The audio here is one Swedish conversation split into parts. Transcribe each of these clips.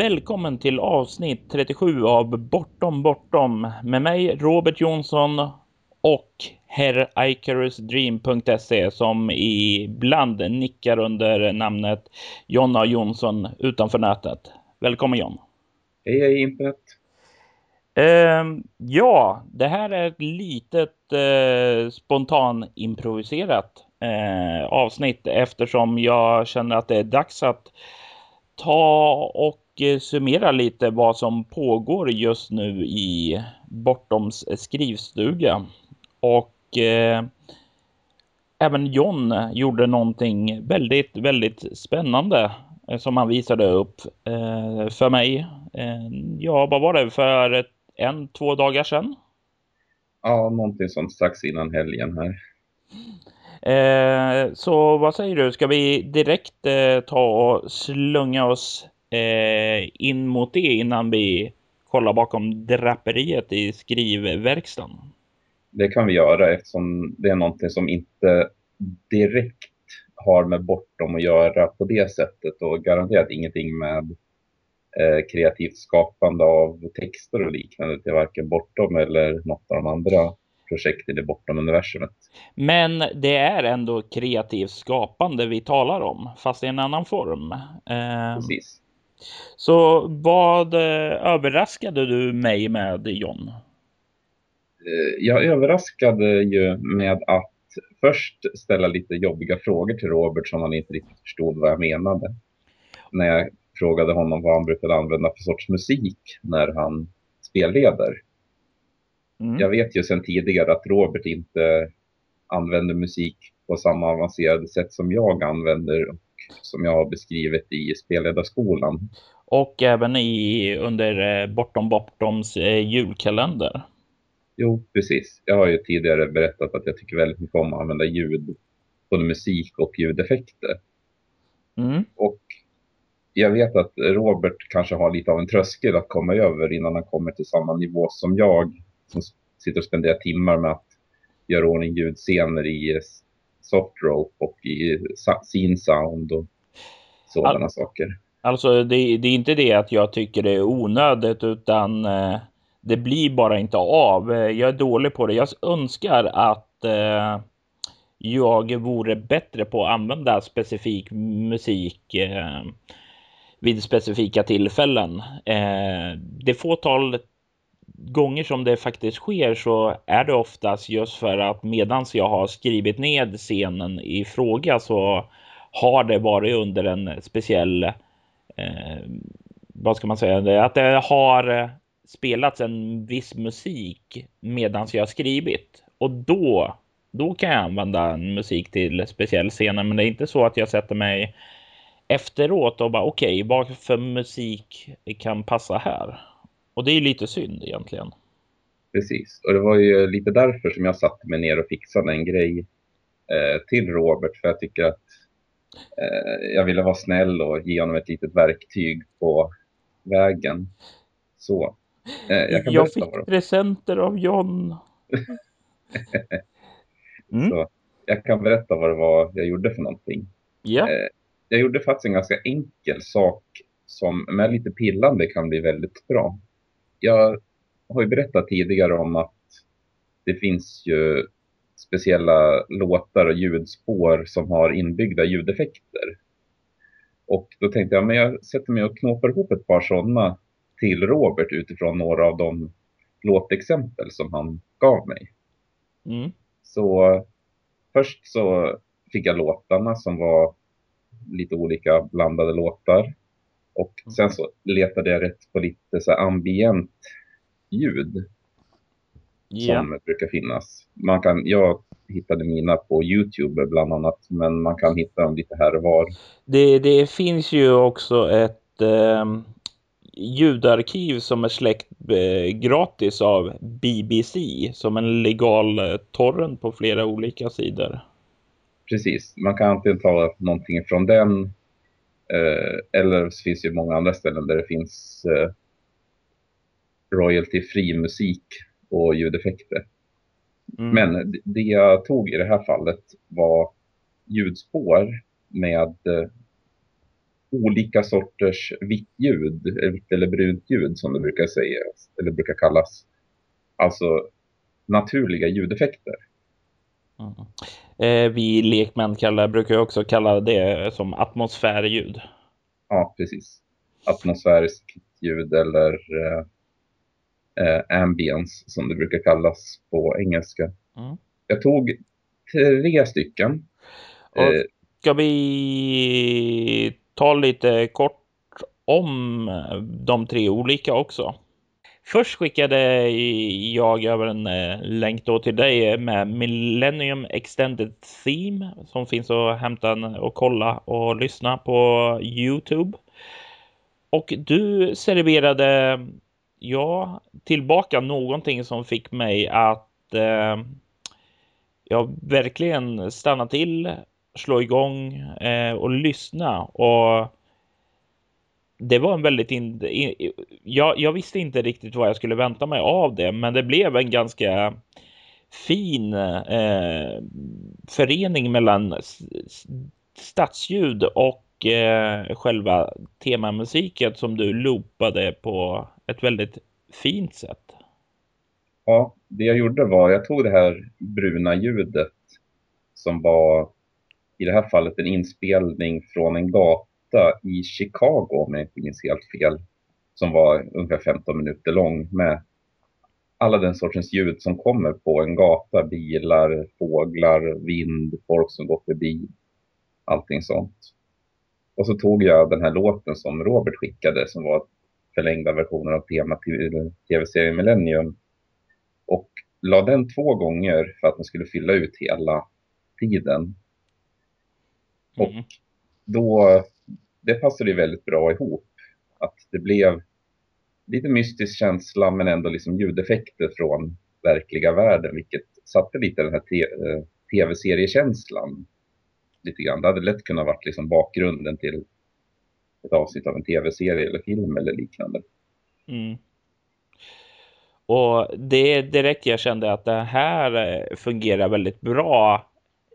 Välkommen till avsnitt 37 av Bortom Bortom med mig Robert Jonsson och herr Icarusdream.se som ibland nickar under namnet Jonna Jonsson utanför nätet. Välkommen John. Hej hej internet. Uh, ja, det här är ett litet uh, spontan improviserat uh, avsnitt eftersom jag känner att det är dags att ta och summera lite vad som pågår just nu i Bortoms skrivstuga. Och eh, även John gjorde någonting väldigt, väldigt spännande eh, som han visade upp eh, för mig. Eh, ja, vad var det? För ett, en, två dagar sedan? Ja, någonting sånt strax innan helgen här. Eh, så vad säger du? Ska vi direkt eh, ta och slunga oss eh, in mot det innan vi kollar bakom draperiet i skrivverkstan? Det kan vi göra eftersom det är någonting som inte direkt har med bortom att göra på det sättet och garanterat ingenting med eh, kreativt skapande av texter och liknande till varken bortom eller något av de andra projekten i bortom universumet. Men det är ändå kreativt skapande vi talar om, fast i en annan form. Eh, Precis. Så vad eh, överraskade du mig med, John? Eh, jag överraskade ju med att först ställa lite jobbiga frågor till Robert som han inte riktigt förstod vad jag menade. När jag frågade honom vad han brukade använda för sorts musik när han spelleder. Mm. Jag vet ju sedan tidigare att Robert inte använder musik på samma avancerade sätt som jag använder som jag har beskrivit i spelledarskolan. Och även i, under eh, Bortom Bortoms eh, julkalender. Jo, precis. Jag har ju tidigare berättat att jag tycker väldigt mycket om att använda ljud, både musik och ljudeffekter. Mm. Och jag vet att Robert kanske har lite av en tröskel att komma över innan han kommer till samma nivå som jag som sitter och spenderar timmar med att göra ordning ljudscener i Softrope och i Scene Sound och sådana All, saker. Alltså det, det, är inte det att jag tycker det är onödigt utan eh, det blir bara inte av. Jag är dålig på det. Jag önskar att eh, jag vore bättre på att använda specifik musik eh, vid specifika tillfällen. Eh, det fåtal gånger som det faktiskt sker så är det oftast just för att medans jag har skrivit ned scenen i fråga så har det varit under en speciell eh, vad ska man säga att det har eh, spelats en viss musik medans jag har skrivit. Och då då kan jag använda en musik till speciell scener men det är inte så att jag sätter mig efteråt och bara okej okay, vad för musik kan passa här? Och det är lite synd egentligen. Precis, och det var ju lite därför som jag satte mig ner och fixade en grej eh, till Robert. För jag tycker att eh, jag ville vara snäll och ge honom ett litet verktyg på vägen. Så. Eh, jag, jag fick presenter av John. mm. Så, jag kan berätta vad det var jag gjorde för någonting. Eh, jag gjorde faktiskt en ganska enkel sak som med lite pillande kan bli väldigt bra jag har ju berättat tidigare om att det finns ju speciella låtar och ljudspår som har inbyggda ljudeffekter. Och då tänkte jag, men jag sätter mig och knåpar ihop ett par sådana till Robert utifrån några av de låtexempel som han gav mig. Mm. Så först så fick jag låtarna som var lite olika blandade låtar. Och sen så letade jag rätt på lite så ambient ljud. Yeah. Som brukar finnas. Man kan, jag hittade mina på Youtube bland annat. Men man kan hitta dem lite här och var. Det, det finns ju också ett eh, ljudarkiv som är släckt eh, gratis av BBC. Som en legal eh, torrent på flera olika sidor. Precis, man kan antingen ta någonting från den eller så finns det många andra ställen där det finns eh, royalty-fri musik och ljudeffekter. Mm. Men det jag tog i det här fallet var ljudspår med eh, olika sorters vitt ljud, vitt eller brunt ljud som det brukar sägas, eller brukar kallas. Alltså naturliga ljudeffekter. Mm. Eh, vi lekmän kallar, brukar också kalla det som atmosfärljud. Ja, precis. Atmosfäriskt ljud eller eh, eh, ambience som det brukar kallas på engelska. Mm. Jag tog tre stycken. Och eh, ska vi ta lite kort om de tre olika också? Först skickade jag över en eh, länk då till dig med Millennium Extended Theme som finns att hämta och kolla och lyssna på Youtube. Och du serverade ja, tillbaka någonting som fick mig att eh, jag verkligen stanna till, slå igång eh, och lyssna och det var en väldigt... In, in, jag, jag, visste inte riktigt vad jag skulle vänta mig av det, men det blev en ganska fin eh, förening mellan stadsljud och eh, själva temamusiken som du loopade på ett väldigt fint sätt. Ja, det jag gjorde var jag tog det här bruna ljudet som var i det här fallet en inspelning från en gata i Chicago om jag inte minns helt fel. Som var ungefär 15 minuter lång med alla den sortens ljud som kommer på en gata. Bilar, fåglar, vind, folk som går förbi. Allting sånt. Och så tog jag den här låten som Robert skickade som var förlängda versioner av temat till tv-serien Millennium. Och la den två gånger för att den skulle fylla ut hela tiden. Och mm. då det passade ju väldigt bra ihop. Att det blev lite mystisk känsla men ändå liksom ljudeffekter från verkliga världen vilket satte lite den här eh, tv-seriekänslan. Lite grann. Det hade lätt kunnat vara liksom bakgrunden till ett avsnitt av en tv-serie eller film eller liknande. Mm. Och det är direkt jag kände att det här eh, fungerar väldigt bra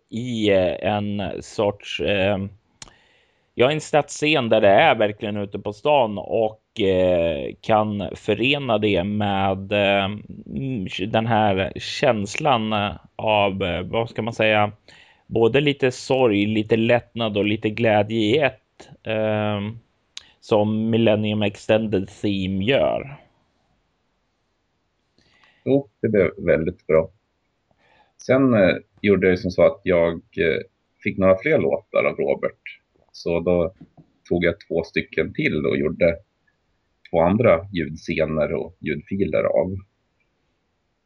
i eh, en sorts eh, jag är en stadsscen där det är verkligen ute på stan och eh, kan förena det med eh, den här känslan av, eh, vad ska man säga, både lite sorg, lite lättnad och lite glädje i ett eh, som Millennium Extended Theme gör. Jo, det blev väldigt bra. Sen eh, gjorde jag som så att jag eh, fick några fler låtar av Robert så då tog jag två stycken till och gjorde två andra ljudscener och ljudfiler av.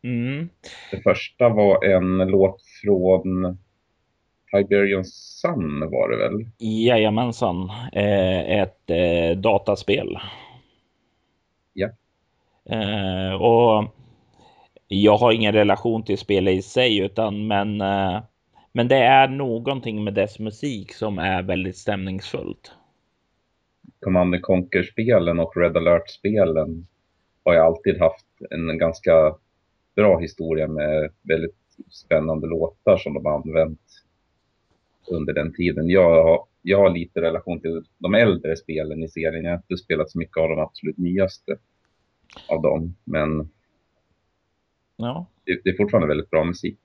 Mm. Det första var en låt från Tiberian Sun var det väl? Jajamensan, eh, ett eh, dataspel. Ja. Eh, och jag har ingen relation till spelet i sig, utan men men det är någonting med dess musik som är väldigt stämningsfullt. Command Conquer-spelen och Red Alert-spelen har jag alltid haft en ganska bra historia med väldigt spännande låtar som de har använt under den tiden. Jag har, jag har lite relation till de äldre spelen i serien. Jag har inte spelat så mycket av de absolut nyaste av dem, men ja. det, det är fortfarande väldigt bra musik.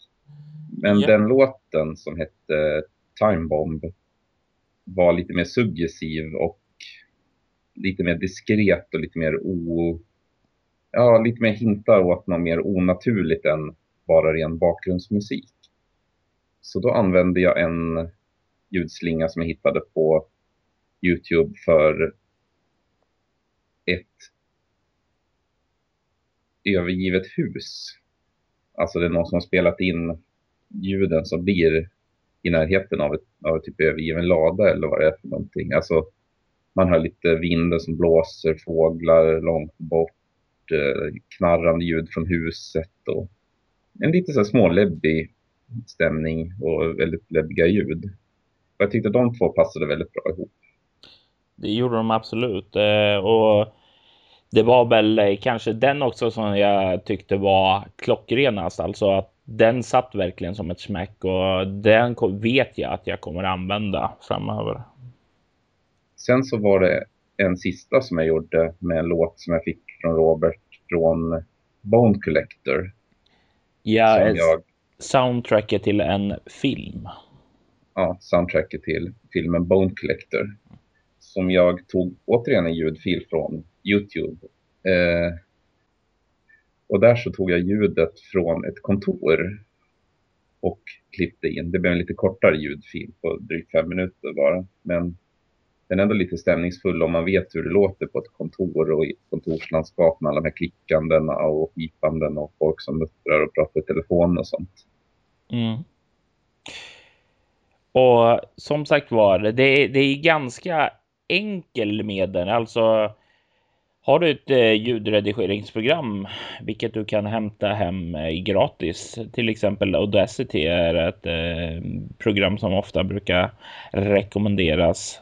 Men yeah. den låten som hette Time Bomb var lite mer suggestiv och lite mer diskret och lite mer o... Ja, lite mer hintar åt något mer onaturligt än bara ren bakgrundsmusik. Så då använde jag en ljudslinga som jag hittade på Youtube för ett övergivet hus. Alltså det är någon som har spelat in ljuden som blir i närheten av, ett, av ett typ övergiven lada eller vad det är för någonting. Alltså, man hör lite vinden som blåser, fåglar långt bort, eh, knarrande ljud från huset och en lite så småläbbig stämning och väldigt läbbiga ljud. Jag tyckte de två passade väldigt bra ihop. Det gjorde de absolut. Eh, och det var väl eh, kanske den också som jag tyckte var klockrenast. Alltså att den satt verkligen som ett smäck och den vet jag att jag kommer använda framöver. Sen så var det en sista som jag gjorde med en låt som jag fick från Robert från Bone Collector. Ja, som jag... soundtracket till en film. Ja, soundtracket till filmen Bone Collector. Som jag tog återigen en ljudfil från Youtube. Eh, och där så tog jag ljudet från ett kontor och klippte in. Det blev en lite kortare ljudfil på drygt fem minuter bara. Men den är ändå lite stämningsfull om man vet hur det låter på ett kontor och i ett kontorslandskap med alla de här klickandena och pipanden och folk som muttrar och pratar i telefon och sånt. Mm. Och som sagt var, det, det är ganska enkel med den. Alltså har du ett eh, ljudredigeringsprogram, vilket du kan hämta hem eh, gratis, till exempel Audacity är ett eh, program som ofta brukar rekommenderas,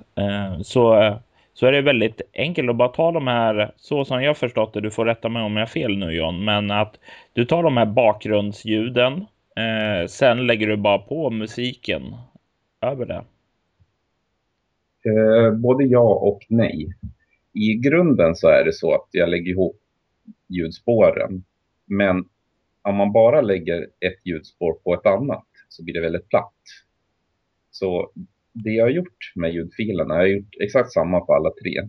så, så är det väldigt enkelt att bara ta de här, så som jag förstått det, du får rätta mig om jag har fel nu John, men att du tar de här bakgrundsljuden, sen lägger du bara på musiken. Över det. Både ja och nej i grunden så är det så att jag lägger ihop ljudspåren. Men om man bara lägger ett ljudspår på ett annat så blir det väldigt platt. Så det jag har gjort med ljudfilerna, jag har gjort exakt samma på alla tre.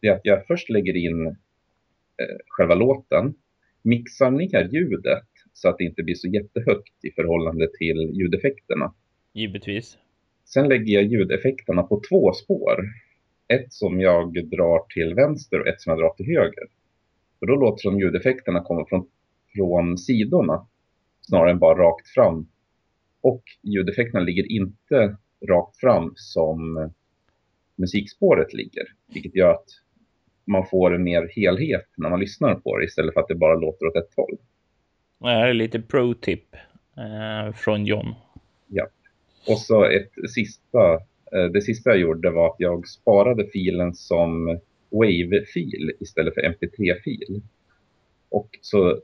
Det är att jag först lägger in eh, själva låten, mixar ner ljudet så att det inte blir så jättehögt i förhållande till ljudeffekterna. Givetvis. Sen lägger jag ljudeffekterna på två spår ett som jag drar till vänster och ett som jag drar till höger. För då låter som ljudeffekterna kommer från, från sidorna snarare än bara rakt fram. Och ljudeffekterna ligger inte rakt fram som musikspåret ligger. Vilket gör att man får en mer helhet när man lyssnar på det istället för att det bara låter åt ett håll. Det här är lite pro-tip eh, från John. Ja. Och så ett sista det sista jag gjorde var att jag sparade filen som WAV-fil istället för MP3-fil. Och så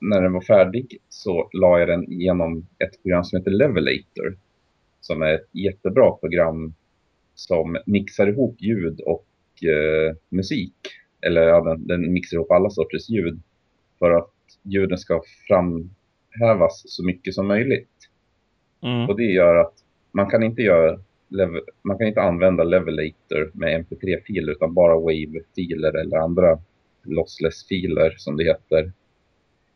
när den var färdig så la jag den genom ett program som heter Levelator. Som är ett jättebra program som mixar ihop ljud och eh, musik. Eller ja, den, den mixar ihop alla sorters ljud. För att ljuden ska framhävas så mycket som möjligt. Mm. Och det gör att man kan inte göra man kan inte använda Levelator med mp3-filer utan bara Wave-filer eller andra lossless-filer som det heter.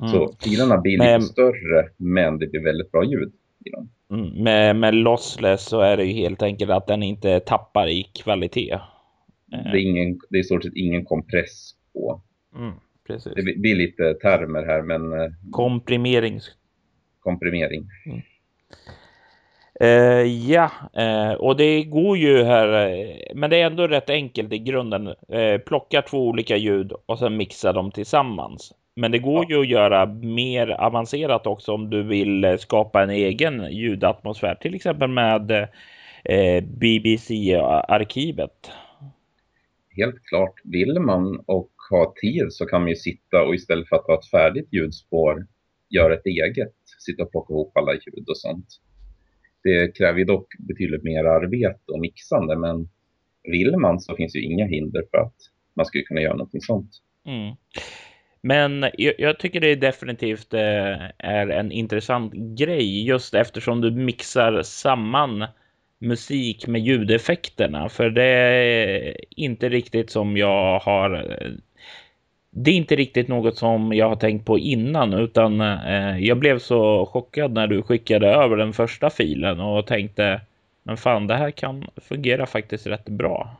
Mm. Så filerna blir men, lite större men det blir väldigt bra ljud i dem. Mm, med, med lossless så är det ju helt enkelt att den inte tappar i kvalitet. Det är, ingen, det är i stort sett ingen kompress på. Mm, precis. Det blir lite termer här men... Eh, komprimering. Komprimering. Mm. Uh, ja, uh, och det går ju här, uh, men det är ändå rätt enkelt i grunden. plocka två olika ljud och sen mixa dem tillsammans. Men det går ja. ju att göra mer avancerat också om du vill skapa en egen ljudatmosfär, till exempel med BBC-arkivet. Helt klart, vill man och ha tid så kan man ju sitta och istället för att ha ett färdigt ljudspår göra ett eget, sitta och plocka ihop alla ljud och sånt. Det kräver dock betydligt mer arbete och mixande, men vill man så finns ju inga hinder för att man skulle kunna göra någonting sånt. Mm. Men jag, jag, tycker det definitivt eh, är en intressant grej just eftersom du mixar samman musik med ljudeffekterna. För det är inte riktigt som jag har eh, det är inte riktigt något som jag har tänkt på innan utan eh, jag blev så chockad när du skickade över den första filen och tänkte men fan det här kan fungera faktiskt rätt bra.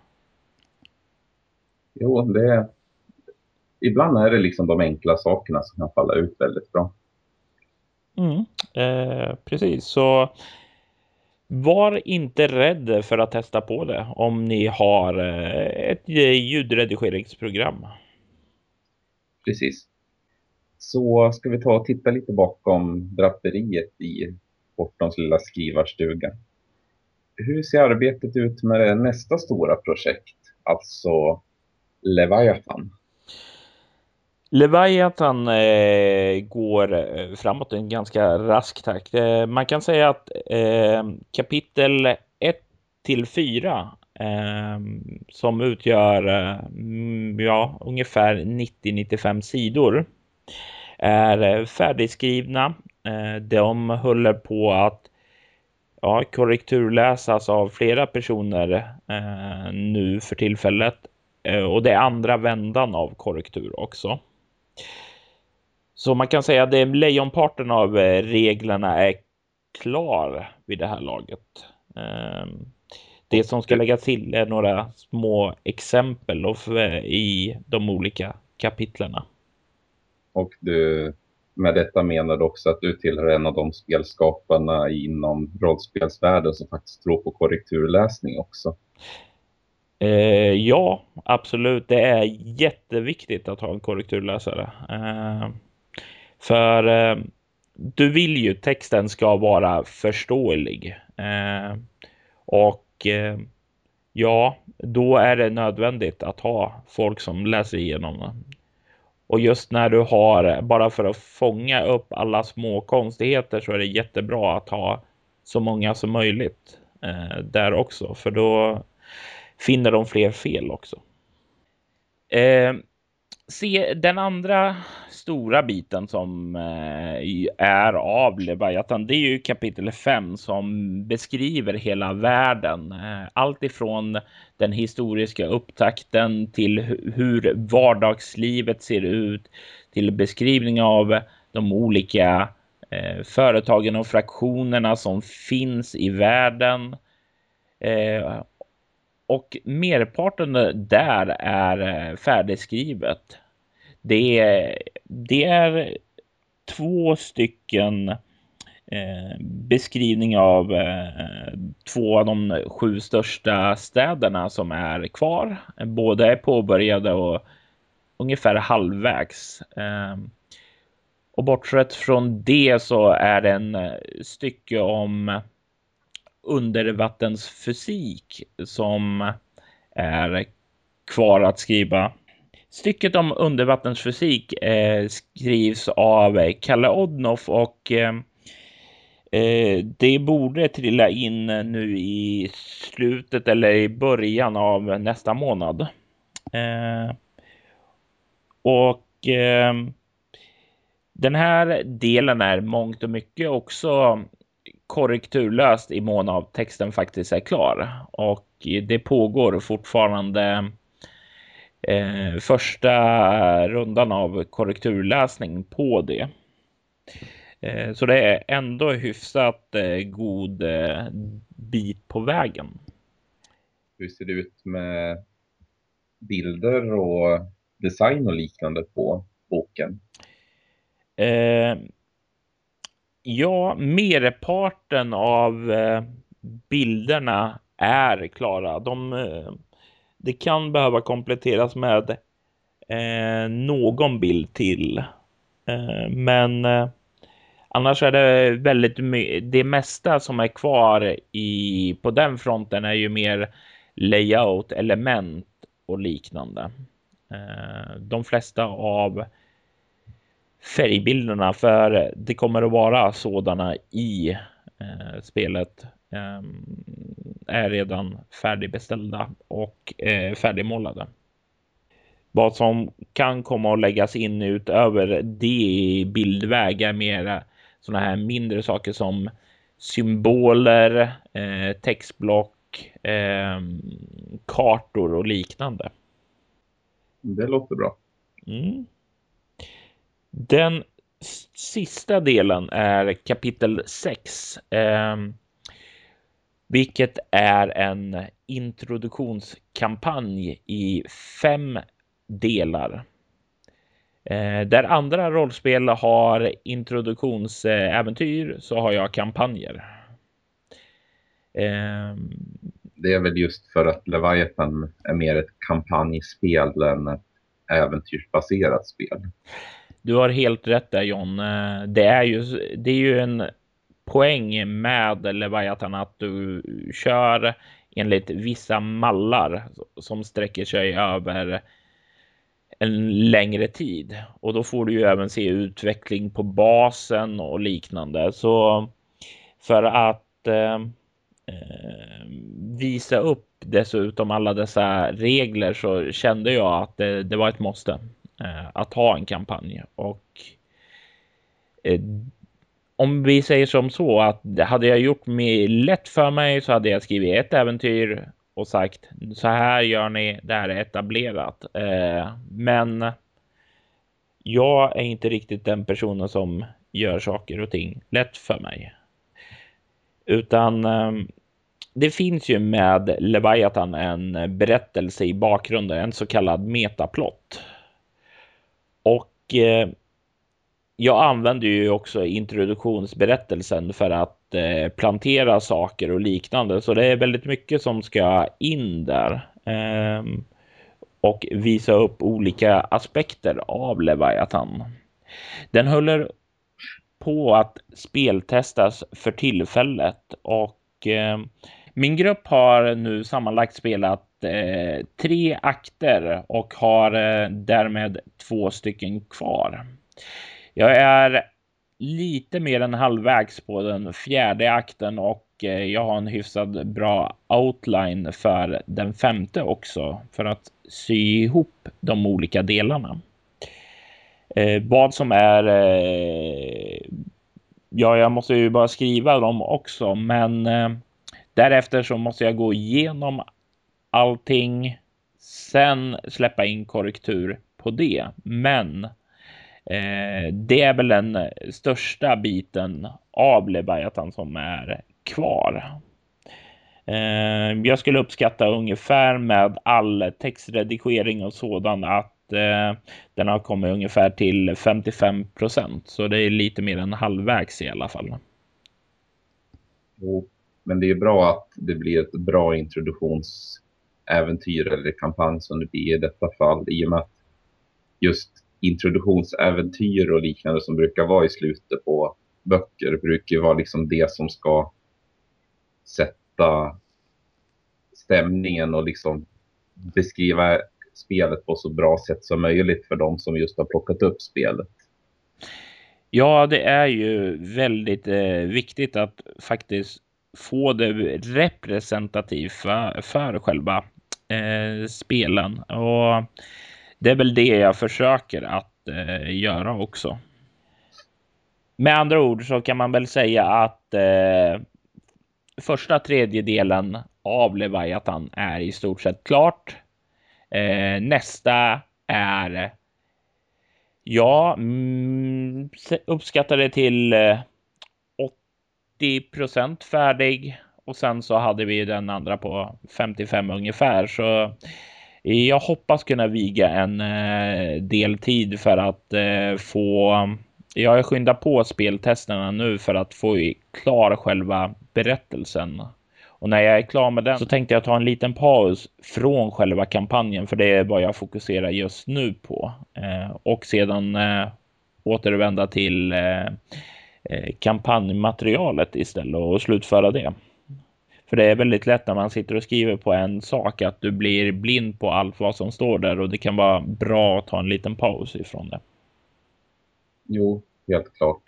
Jo, det är... Ibland är det liksom de enkla sakerna som kan falla ut väldigt bra. Mm, eh, precis, så var inte rädd för att testa på det om ni har eh, ett ljudredigeringsprogram. Precis. Så ska vi ta och titta lite bakom draperiet i Bortons lilla skrivarstuga. Hur ser arbetet ut med nästa stora projekt, alltså Leviathan? Leviathan eh, går eh, framåt i en ganska rask takt. Eh, man kan säga att eh, kapitel 1 till 4 Ehm, som utgör eh, mm, ja, ungefär 90-95 sidor är eh, färdigskrivna. Eh, de håller på att ja, korrekturläsas av flera personer nu för tillfället. Och det är andra vändan av korrektur också. Så man kan säga att lejonparten av reglerna är klar vid det här laget. Ehm, det som ska läggas till är några små exempel i de olika kapitlerna. Och du med detta menar du också att du tillhör en av de spelskaparna inom rollspelsvärlden som faktiskt tror på korrekturläsning också. Eh, ja, absolut. Det är jätteviktigt att ha en korrekturläsare. Eh, för eh, du vill ju texten ska vara förståelig. Eh, och Eh, ja, då är det nödvändigt att ha folk som läser igenom och just när du har, bara för att fånga upp alla små konstigheter så är det jättebra att ha så många som möjligt eh, där också. För då finner de fler fel också. Eh, se, den andra stora biten som eh, är av Leviathan, det är ju kapitel 5 som beskriver hela världen. Eh, allt ifrån den historiska upptakten till hur vardagslivet ser ut, till beskrivning av de olika eh, företagen och fraktionerna som finns i världen och merparten där är eh, färdigskrivet det är, det är två stycken eh, beskrivning av eh, två av de sju största städerna som är kvar. Båda är påbörjade och ungefär halvvägs. Eh, och bortsett från det så är det en eh, stycke om undervattensfysik som är kvar att skriva. Stycket om undervattensfysik eh, skrivs av eh, Kalle Odnoff och eh, eh, det borde trilla in eh, nu i slutet eller i början av nästa månad. Eh, och eh, den här delen är mångt och mycket också korrekturlöst i mån av texten faktiskt är klar och det pågår fortfarande eh, första rundan av korrekturläsning på det. Eh, så det är ändå hyfsat eh, god eh, bit på vägen. Hur ser det ut med bilder och design och liknande på boken? Ja, merparten av eh, bilderna är klara. De eh, det kan behöva kompletteras med eh, någon bild till. Eh, men eh, annars är det väldigt mycket. Det mesta som är kvar i på den fronten är ju mer layout, element och liknande. Eh, de flesta av färgbilderna för det kommer att vara sådana i eh, spelet Ehm, är redan färdigbeställda och eh, färdigmålade. Vad som kan komma att läggas in utöver det i bildväg är mer sådana här mindre saker som symboler, eh, textblock, eh, kartor och liknande. Det låter bra. Mm. Den sista delen är kapitel 6. Eh, vilket är en introduktionskampanj i fem delar. Eh, där andra rollspel har introduktionsäventyr så har jag kampanjer. Eh, det är väl just för att Leviathan är mer ett kampanjspel än ett äventyrsbaserat spel. Du har helt rätt där John. Eh, det är ju, det är ju en poäng med Leviathan att du kör enligt vissa mallar som sträcker sig över en längre tid och då får du ju även se utveckling på basen och liknande. Så för att eh, eh visa upp dessutom alla dessa regler så kände jag att det, det var ett måste Eh, att ha en kampanj och eh, om vi säger som så att hade jag gjort mig lätt för mig så hade jag skrivit ett äventyr och sagt så här gör ni, det här är etablerat. Eh, men jag är inte riktigt den personen som gör saker och ting lätt för mig. Utan eh, det finns ju med Leviathan en berättelse i bakgrunden, en så kallad metaplott. Och eh, jag använder ju också introduktionsberättelsen för att eh, plantera saker och liknande, så det är väldigt mycket som ska in där. Eh, och visa upp olika aspekter av Leviathan. Den håller på att speltestas för tillfället och eh, min grupp har nu sammanlagt spelat eh, tre akter och har eh, därmed två stycken kvar. Jag är lite mer än halvvägs på den fjärde akten och eh, jag har en hyfsad bra outline för den femte också för att sy ihop de olika delarna. Eh, vad som är. Eh, ja, jag måste ju bara skriva dem också, men eh, därefter så måste jag gå igenom allting. Sen släppa in korrektur på det, men eh, det är väl den största biten av Leviathan som är kvar. Eh, jag skulle uppskatta ungefär med all textredigering och sådant att eh, den har kommit ungefär till 55 procent, så det är lite mer än halvvägs i alla fall. Men det är bra att det blir ett bra introduktions äventyr eller kampanj som det blir i detta fall i och med att just introduktionsäventyr och liknande som brukar vara i slutet på böcker brukar vara liksom det som ska sätta stämningen och liksom beskriva spelet på så bra sätt som möjligt för de som just har plockat upp spelet. Ja, det är ju väldigt eh, viktigt att faktiskt få det representativt för, för själva eh, spelen. Och det är väl det jag försöker att eh, göra också. Med andra ord så kan man väl säga att eh, första tredjedelen av Leviathan är i stort sett klart. Eh, nästa är Ja, mm, till eh, 80 färdig och sen så hade vi den andra på 55 ungefär. Så jag hoppas kunna viga en eh, del tid för att eh, få. Jag skyndar på speltesterna nu för att få klar själva berättelsen och när jag är klar med den så tänkte jag ta en liten paus från själva kampanjen, för det är vad jag fokuserar just nu på. Eh, och sedan eh, återvända till eh, eh kampanjmaterialet istället och slutföra det. För det är väldigt lätt när man sitter och skriver på en sak att du blir blind på allt vad som står där och det kan vara bra att ta en liten paus ifrån det. Jo, helt klart.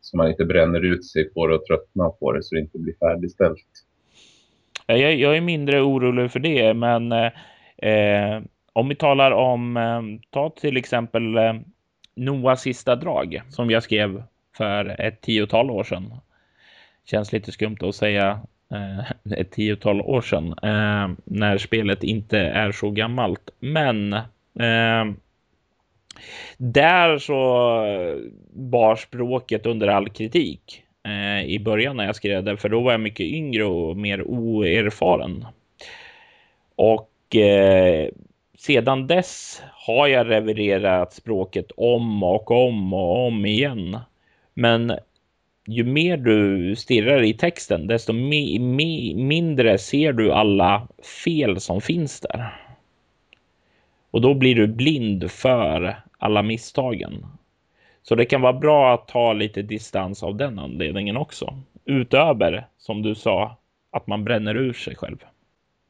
Så man inte bränner ut sig på det och tröttnar på det så det inte blir färdigställt. Jag, jag är mindre orolig för det, men eh, om vi talar om, eh, ta till exempel eh, Noahs sista drag som jag skrev för ett tiotal år sedan. Känns lite skumt att säga Eh, ett tiotal år sedan eh, när spelet inte är så gammalt. Men eh, där så bar språket under all kritik eh, i början när jag skrev det, för då var jag mycket yngre och mer oerfaren. Och eh, sedan dess har jag revirerat språket om och om och om igen. Men ju mer du stirrar i texten, desto mi mi mindre ser du alla fel som finns där. Och då blir du blind för alla misstagen. Så det kan vara bra att ta lite distans av den anledningen också. Utöver, som du sa, att man bränner ur sig själv.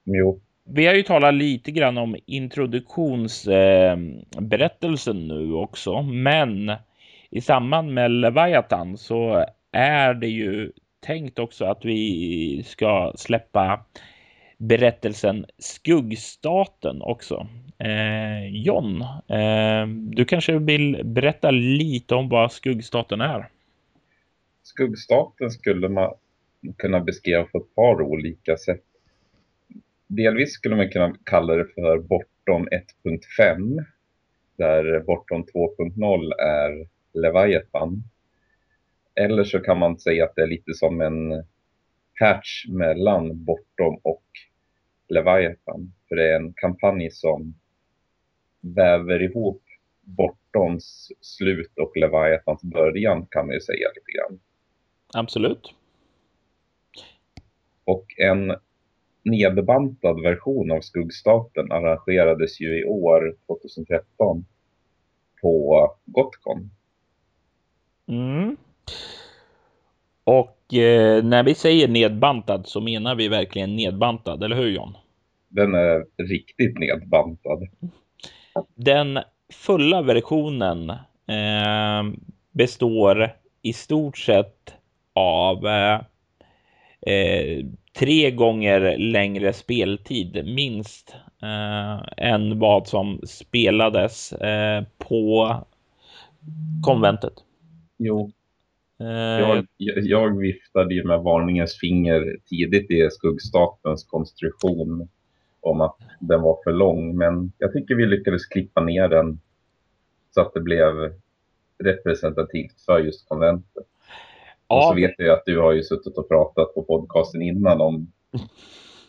Jo. Vi har ju talat lite grann om introduktionsberättelsen eh, nu också, men i samband med Leviathan så är det ju tänkt också att vi ska släppa berättelsen Skuggstaten också. Eh, John, eh, du kanske vill berätta lite om vad Skuggstaten är? Skuggstaten skulle man kunna beskriva på ett par olika sätt. Delvis skulle man kunna kalla det för Bortom 1.5 där Bortom 2.0 är Leviathan. Eller så kan man säga att det är lite som en patch mellan Bortom och Leviathan. För det är en kampanj som väver ihop Bortoms slut och Leviathans början kan man ju säga lite grann. Absolut. Och en nedbantad version av Skuggstaten arrangerades ju i år, 2013, på Gotcon. Mm. Eh, när vi säger nedbantad så menar vi verkligen nedbantad, eller hur John? Den är riktigt nedbantad. Den fulla versionen eh, består i stort sett av eh, tre gånger längre speltid minst eh, än vad som spelades eh, på konventet. Jo. Eh, jag, jag viftade ju med varningens finger tidigt i skuggstatens konstruktion om att den var för lång. Men jag tycker vi lyckades klippa ner den så att det blev representativt för just konventet. Ja. Och så vet jag att du har ju suttit och pratat på podcasten innan om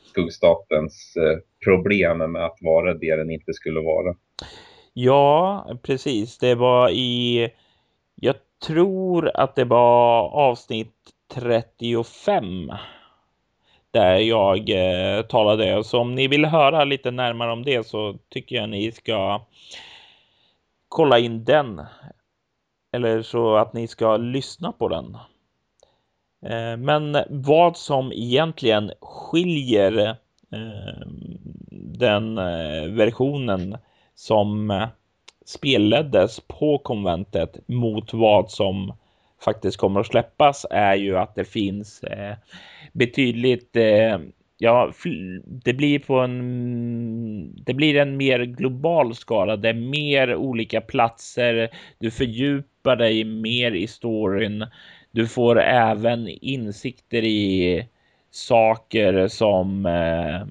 skuggstatens eh, problem med att vara det den inte skulle vara. Ja, precis. Det var i, jag tror att det var avsnitt 35 där jag eh, talade. Så om ni vill höra lite närmare om det så tycker jag ni ska kolla in den. Eller så att ni ska lyssna på den. Eh, men vad som egentligen skiljer eh, den eh, versionen som eh, spelleddes på konventet mot vad som faktiskt kommer att släppas är ju att det finns eh, betydligt eh, ja, det blir på en. Det blir en mer global skala. Det är mer olika platser. Du fördjupar dig mer i storyn. Du får även insikter i saker som eh,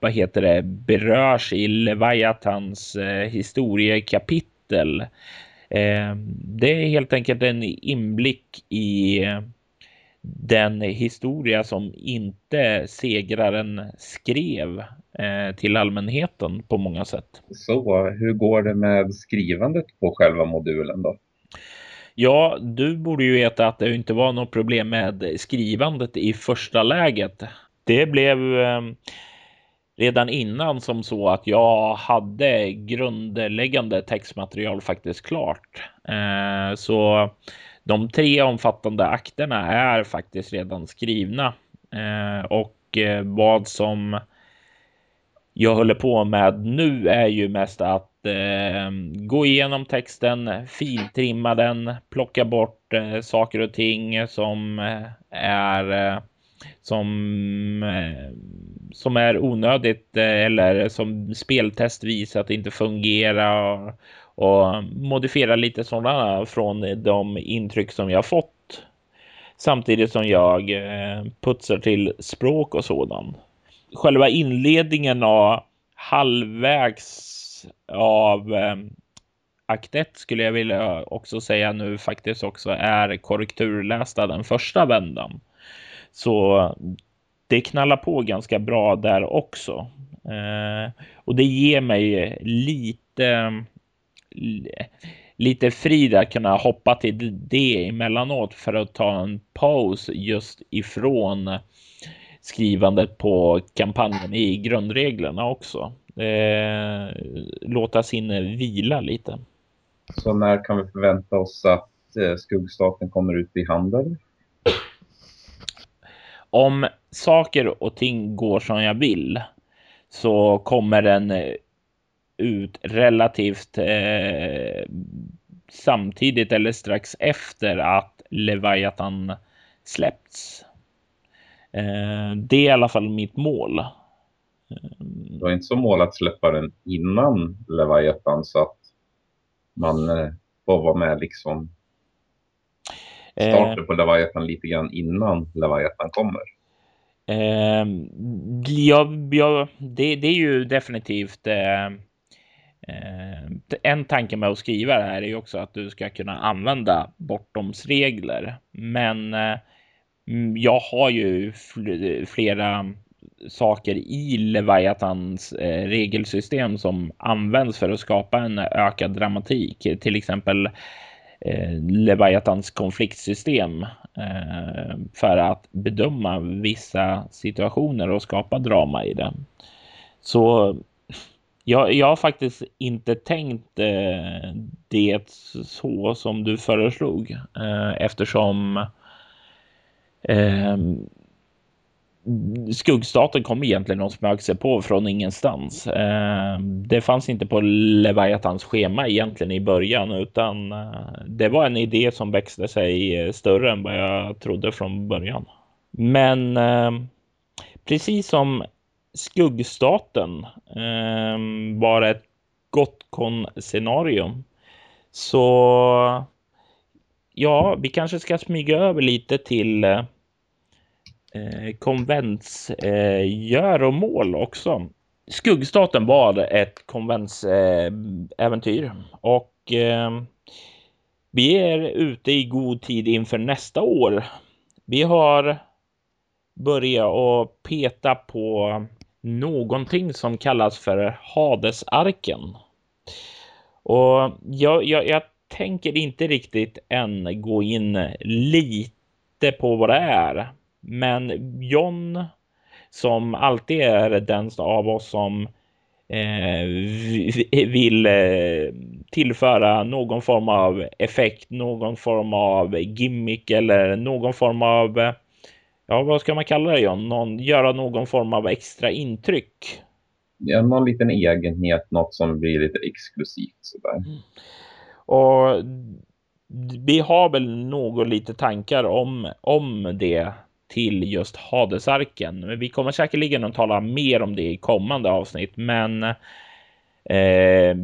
vad heter det berörs i Leviathans eh, historiekapitel. Eh, det är helt enkelt en inblick i eh, den historia som inte segraren skrev eh, till allmänheten på många sätt. Så hur går det med skrivandet på själva modulen då? Ja, du borde ju veta att det inte var något problem med skrivandet i första läget. Det blev ehm, redan innan som så att jag hade grundläggande textmaterial faktiskt klart. Eh, så de tre omfattande akterna är faktiskt redan skrivna eh, och eh, vad som jag håller på med nu är ju mest att eh, gå igenom texten, filtrimma den, plocka bort eh, saker och ting som eh, är eh, som eh, som är onödigt eh, eller som speltest visar att det inte fungerar och modifiera lite sådana från de intryck som jag fått. Samtidigt som jag eh, putsar till språk och sådant. Själva inledningen av halvvägs av eh, akt 1 skulle jag vilja också säga nu faktiskt också är korrekturlästa den första vändan. Så det knallar på ganska bra där också. Eh, och det ger mig lite lite frid att kunna hoppa till det emellanåt för att ta en paus just ifrån skrivandet på kampanjen i grundreglerna också. Eh, låta sinne vila lite. Så när kan vi förvänta oss att eh, skuggstaten kommer ut i handel? Om saker och ting går som jag vill så kommer den ut relativt eh, samtidigt eller strax efter att Leviathan släppts. Eh, det är i alla fall mitt mål. Det var inte så mål att släppa den innan Leviathan så att man eh, får vara med liksom starten på Leviathan lite grann innan Leviathan kommer. Eh, ja, ja det, det, är ju definitivt eh, eh, en tanke med att skriva det här är ju också att du ska kunna använda bortomsregler. Men eh, Mm, jag har ju flera saker i Leviathans eh, regelsystem som används för att skapa en ökad dramatik. Till exempel eh, Leviathans konfliktsystem eh, för att bedöma vissa situationer och skapa drama i det. Så jag, jag har faktiskt inte tänkt eh, det så som du föreslog eh, eftersom eh, skuggstaten kom egentligen och smög sig på från ingenstans. Eh, det fanns inte på Leviathans schema egentligen i början, utan eh, det var en idé som växte sig eh, större än vad jag trodde från början. Men eh, precis som skuggstaten ehm, var ett gott scenario så ja, vi kanske ska smyga över lite till eh, konventsgöromål eh, eh också. Skuggstaten var ett konventsäventyr eh, och eh, vi är ute i god tid inför nästa år. Vi har börjat att peta på någonting som kallas för Hadesarken. Och jag, jag, jag tänker inte riktigt än gå in lite på vad det är. Men John, som alltid är den av oss som eh, vill eh, tillföra någon form av effekt, någon form av gimmick eller någon form av, ja vad ska man kalla det John, någon, göra någon form av extra intryck. Ja, någon liten egenhet, något som blir lite exklusivt sådär. Mm. Och vi har väl något lite tankar om, om det till just Hadesarken. Men vi kommer säkerligen att tala mer om det i kommande avsnitt, men eh,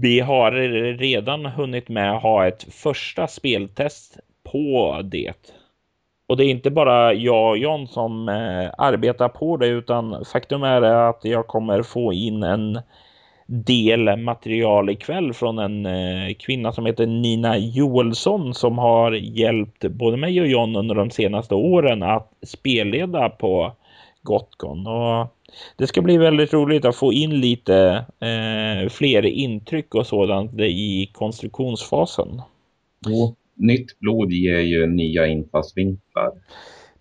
vi har redan hunnit med att ha ett första speltest på det. Och det är inte bara jag och John som eh, arbetar på det, utan faktum är att jag kommer få in en del material ikväll från en eh, kvinna som heter Nina Joelsson som har hjälpt både mig och John under de senaste åren att spelleda på Gotcon. Och det ska bli väldigt roligt att få in lite eh, fler intryck och sådant i konstruktionsfasen. Och nytt blod ger ju nya infallsvinklar.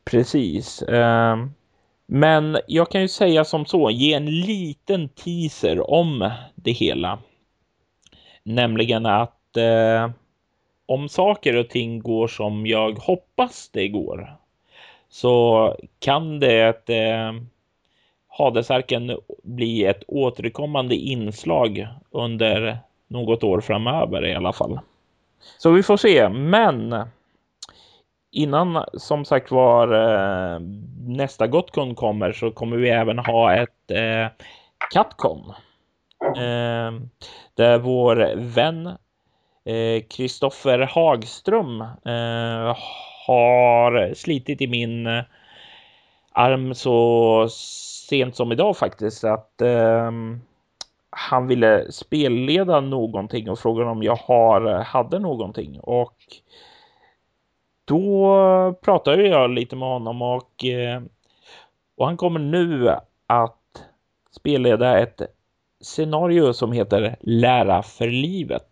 Precis. Eh, men jag kan ju säga som så, ge en liten teaser om det hela. Nämligen att eh, om saker och ting går som jag hoppas det går så kan det eh, Hadesarken bli ett återkommande inslag under något år framöver i alla fall. Så vi får se, men innan som sagt var eh, nästa Gotcon kommer så kommer vi även ha ett eh, Catcon. Eh, där vår vän eh, Kristoffer eh, Hagström eh, har slitit i min eh, arm så sent som idag faktiskt att eh, han ville spelleda någonting och frågade om jag har, eh, hade någonting och då pratade jag lite med honom och, eh, och han kommer nu att spelleda ett scenario som heter Lära för livet.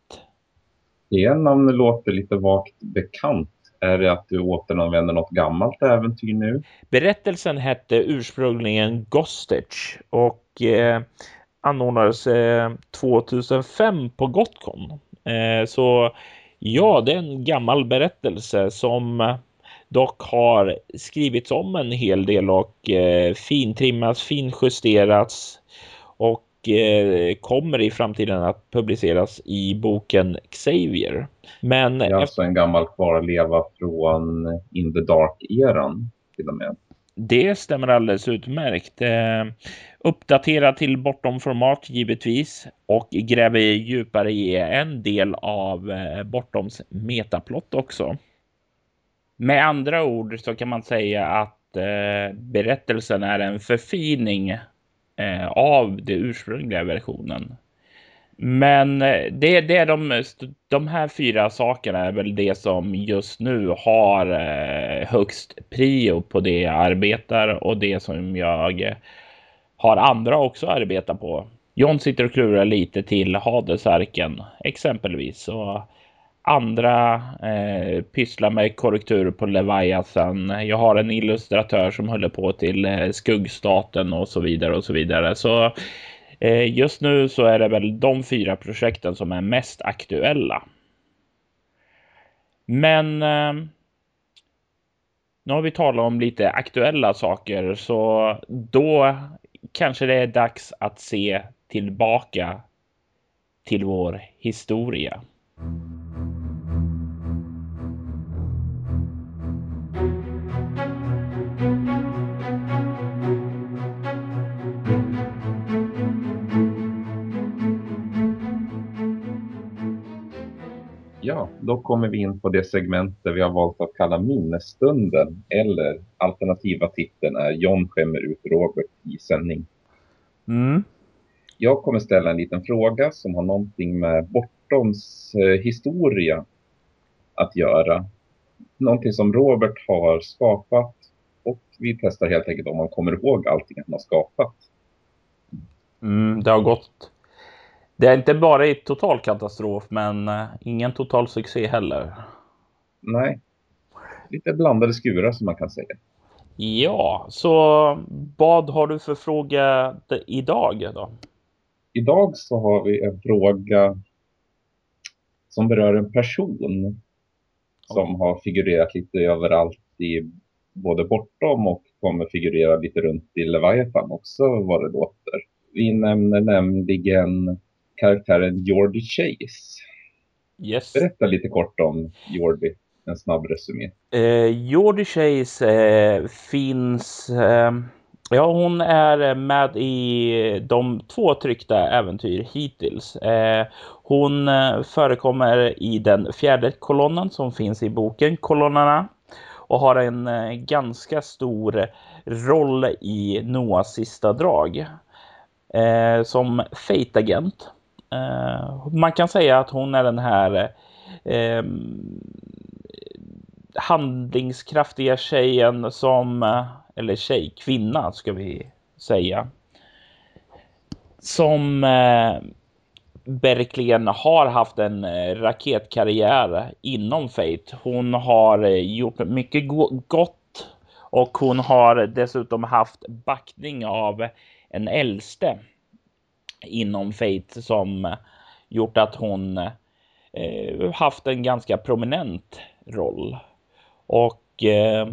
Det namnet låter lite vagt bekant. Är det att du återanvänder något gammalt äventyr nu? Berättelsen hette ursprungligen Gostage och eh, anordnades eh, 2005 på Gotcon. Eh, så Ja, det är en gammal berättelse som eh, dock har skrivits om en hel del och eh, fintrimmats, finjusterats och eh, kommer i framtiden att publiceras i boken Xavier. Men det är alltså en gammal kvarleva från In the Dark-eran till och med. Det stämmer alldeles utmärkt. Eh, uppdatera till bortom format givetvis och gräver djupare i en del av eh, bortoms metaplott också. Med andra ord så kan man säga att eh, berättelsen är en förfining av den ursprungliga versionen. Men eh, det, det är de, de här fyra sakerna är väl det som just nu har eh, högst prio på det jag arbetar och det som jag har andra också arbetat på. John sitter och klurar lite till Hadesarken exempelvis och andra eh, pysslar med korrektur på Leviathan. Jag har en illustratör som håller på till eh, skuggstaten och så vidare och så vidare. Så Eh, just nu så är det väl de fyra projekten som är mest aktuella. Men eh, nu har vi talat om lite aktuella saker så då kanske det är dags att se tillbaka till vår historia. Ja, då kommer vi in på det segment där vi har valt att kalla minnesstunden eller alternativa titeln är John skämmer ut Robert i sändning. Mm. Jag kommer ställa en liten fråga som har någonting med Bortoms eh, historia att göra. Någonting som Robert har skapat och vi testar helt enkelt om man kommer ihåg allting han har skapat. Mm, det har gått det är inte bara i total katastrof, men uh, ingen total succé heller. Nej, lite blandade skurar som man kan säga. Ja, så vad har du för fråga idag då? Idag så har vi en fråga som berör en person som har figurerat lite överallt i både bortom och kommer figurera lite runt i Leviathan också vad det låter. Vi nämner nämligen karaktären Jordi Chase. Yes. Berätta lite kort om Jordi, en snabb resumé. Eh, Jordi Chase eh, finns... Eh, ja, hon är med i de två tryckta äventyr hittills. Eh, hon eh, förekommer i den fjärde kolonnen som finns i boken Kolonnerna och har en eh, ganska stor roll i Noahs sista drag. Som Fate-agent Eh, Eh, man kan säga att hon är den här eh, handlingskraftiga tjejen som, eh, eller tjej, kvinna ska vi säga, som eh, verkligen har haft en eh, raketkarriär inom Fate. Hon har gjort mycket gott och hon har dessutom haft backning av en äldste inom Fate som gjort att hon eh, haft en ganska prominent roll. Och eh,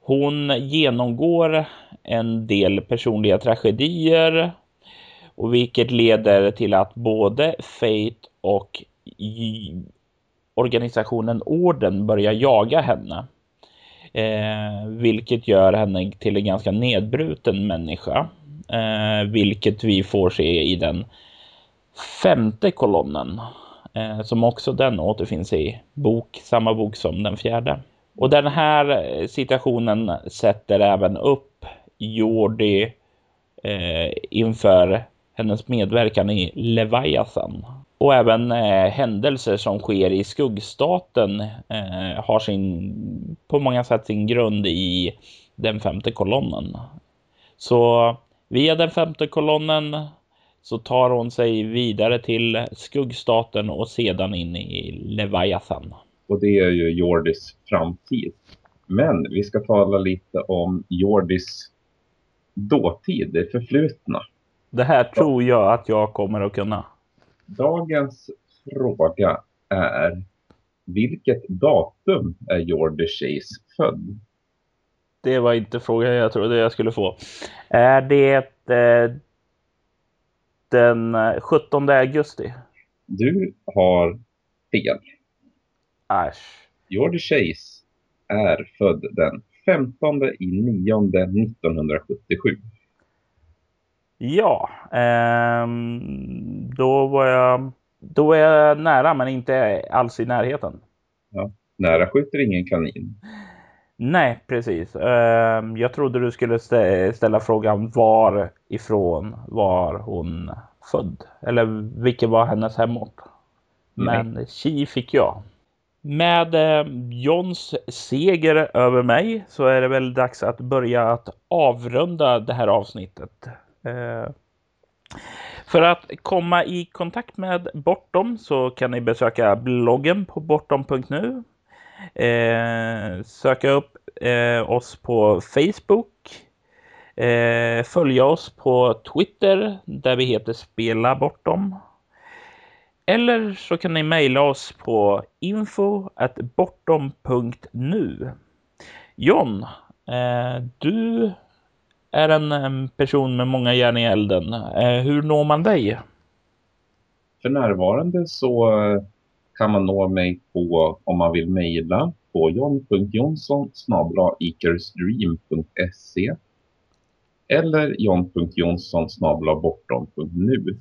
hon genomgår en del personliga tragedier och vilket leder till att både Fate och organisationen Orden börjar jaga henne. Eh, vilket gör henne till en ganska nedbruten människa eh, vilket vi får se i den femte kolonnen eh, som också den återfinns i bok, samma bok som den fjärde. Och den här eh, situationen sätter även upp Jordi eh, inför hennes medverkan i Leviathan. Och även eh, händelser som sker i skuggstaten eh, har sin, på många sätt sin grund i den femte kolonnen. Så Via den femte kolonnen så tar hon sig vidare till skuggstaten och sedan in i Leviathan. Och det är ju Jordis framtid. Men vi ska tala lite om Jordis dåtid, det förflutna. Det här tror jag att jag kommer att kunna. Dagens fråga är vilket datum är Jordi Chase född? Det var inte frågan jag trodde jag skulle få. Är det eh, den 17 augusti? Du har fel. Äsch. George Chase är född den 15 i 9 1977. Ja, eh, då var jag då är jag nära men inte alls i närheten. Ja, nära skjuter ingen kanin. Nej, precis. Ehm, jag trodde du skulle ställa frågan var ifrån var hon född? Eller vilken var hennes hemort? Men Chi fick jag. Med eh, Johns seger över mig så är det väl dags att börja att avrunda det här avsnittet. Eh, för att komma i kontakt med Bortom så kan ni besöka bloggen på bortom.nu. Eh, söka upp eh, oss på Facebook. Eh, följa oss på Twitter där vi heter Spela Bortom. Eller så kan ni mejla oss på info bortom.nu. John, eh, du är en person med många järn i elden. Eh, hur når man dig? För närvarande så eh, kan man nå mig på, om man vill mejla, på john.jonsson ikersdream.se eller john.jonsson bortom.nu.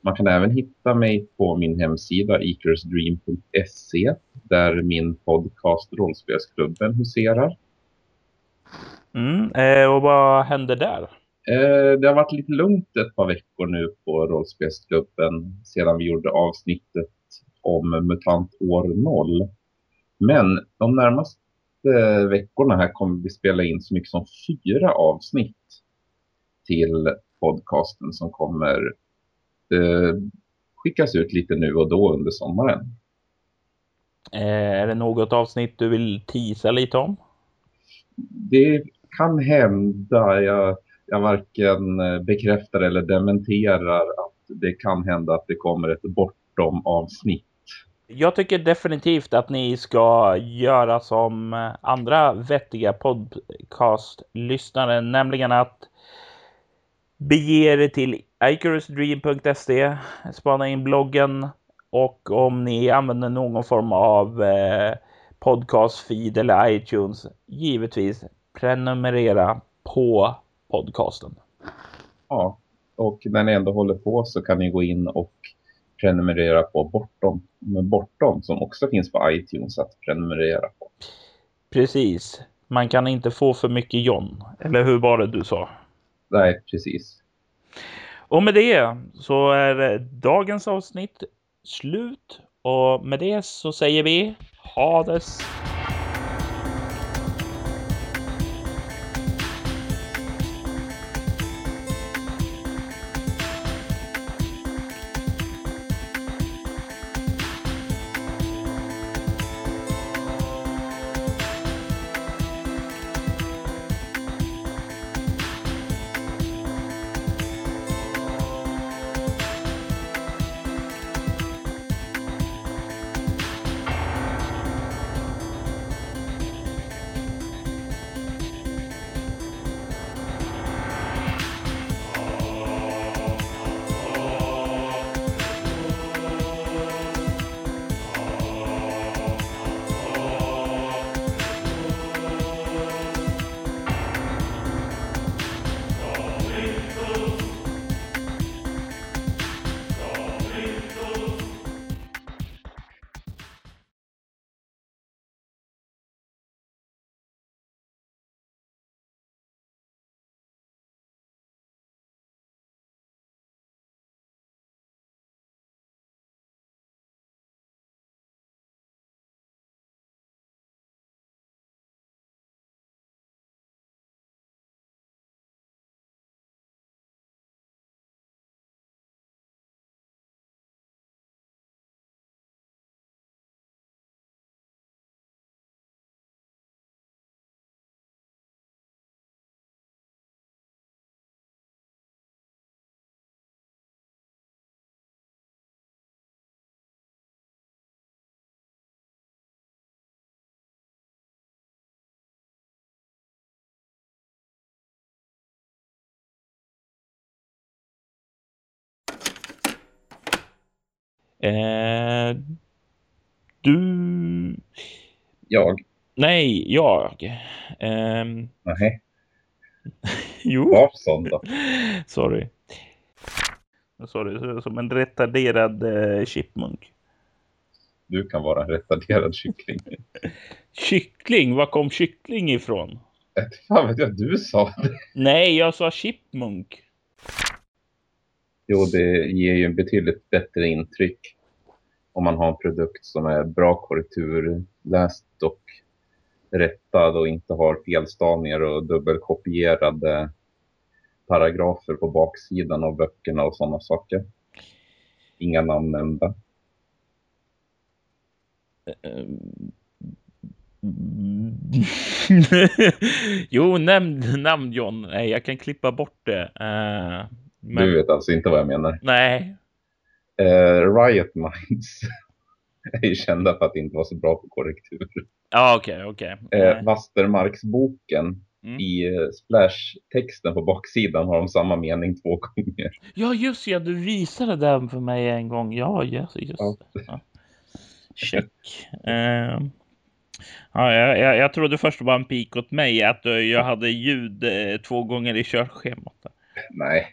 Man kan även hitta mig på min hemsida ikersdream.se där min podcast Rollspelsklubben huserar. Mm, eh, och vad händer där? Eh, det har varit lite lugnt ett par veckor nu på Rollspelsklubben sedan vi gjorde avsnittet om MUTANT år 0. Men de närmaste veckorna här kommer vi spela in så mycket som fyra avsnitt till podcasten som kommer eh, skickas ut lite nu och då under sommaren. Eh, är det något avsnitt du vill tisa lite om? Det kan hända. Jag, jag varken eh, bekräftar eller dementerar att det kan hända att det kommer ett bortom avsnitt. Jag tycker definitivt att ni ska göra som eh, andra vettiga podcastlyssnare, nämligen att bege er till icarusdream.se, spana in bloggen och om ni använder någon form av eh, podcastfeed eller iTunes, givetvis prenumerera på podcasten. Ja, och när ni ändå håller på så kan ni gå in och prenumerera på Bortom, Bortom som också finns på iTunes att prenumerera på. Precis. Man kan inte få för mycket John. Eller hur var det du sa? Nej, precis. Och med det så är dagens avsnitt slut. Och med det så säger vi Hades! Eh, du... Jag. Nej, jag. Um, Nej. jo. Var sån då. Sorry. Sorry, som en retarderad uh, chipmunk. Du kan vara en retarderad kyckling. kyckling? Var kom kyckling ifrån? Fan vet jag, du sa det. Nej, jag sa chipmunk. Jo, det ger ju en betydligt bättre intryck om man har en produkt som är bra korrekturläst och rättad och inte har felstavningar och dubbelkopierade paragrafer på baksidan av böckerna och sådana saker. Inga namn nämnda. Ehm. jo, nämn namn John. Nej, jag kan klippa bort det. Uh, men... Du vet alltså inte vad jag menar? Nej. Uh, Riot Minds är ju kända för att inte vara så bra på korrektur. Ja, okej, okay, okej. Okay. Uh, Vastermarksboken Mm. I splash-texten på baksidan har de samma mening två gånger. Ja, just ja. Du visade den för mig en gång. Ja, just, just. Ja. ja. Check. Uh, ja, jag, jag, jag trodde först det var en pik åt mig att jag hade ljud eh, två gånger i körschemat. Nej,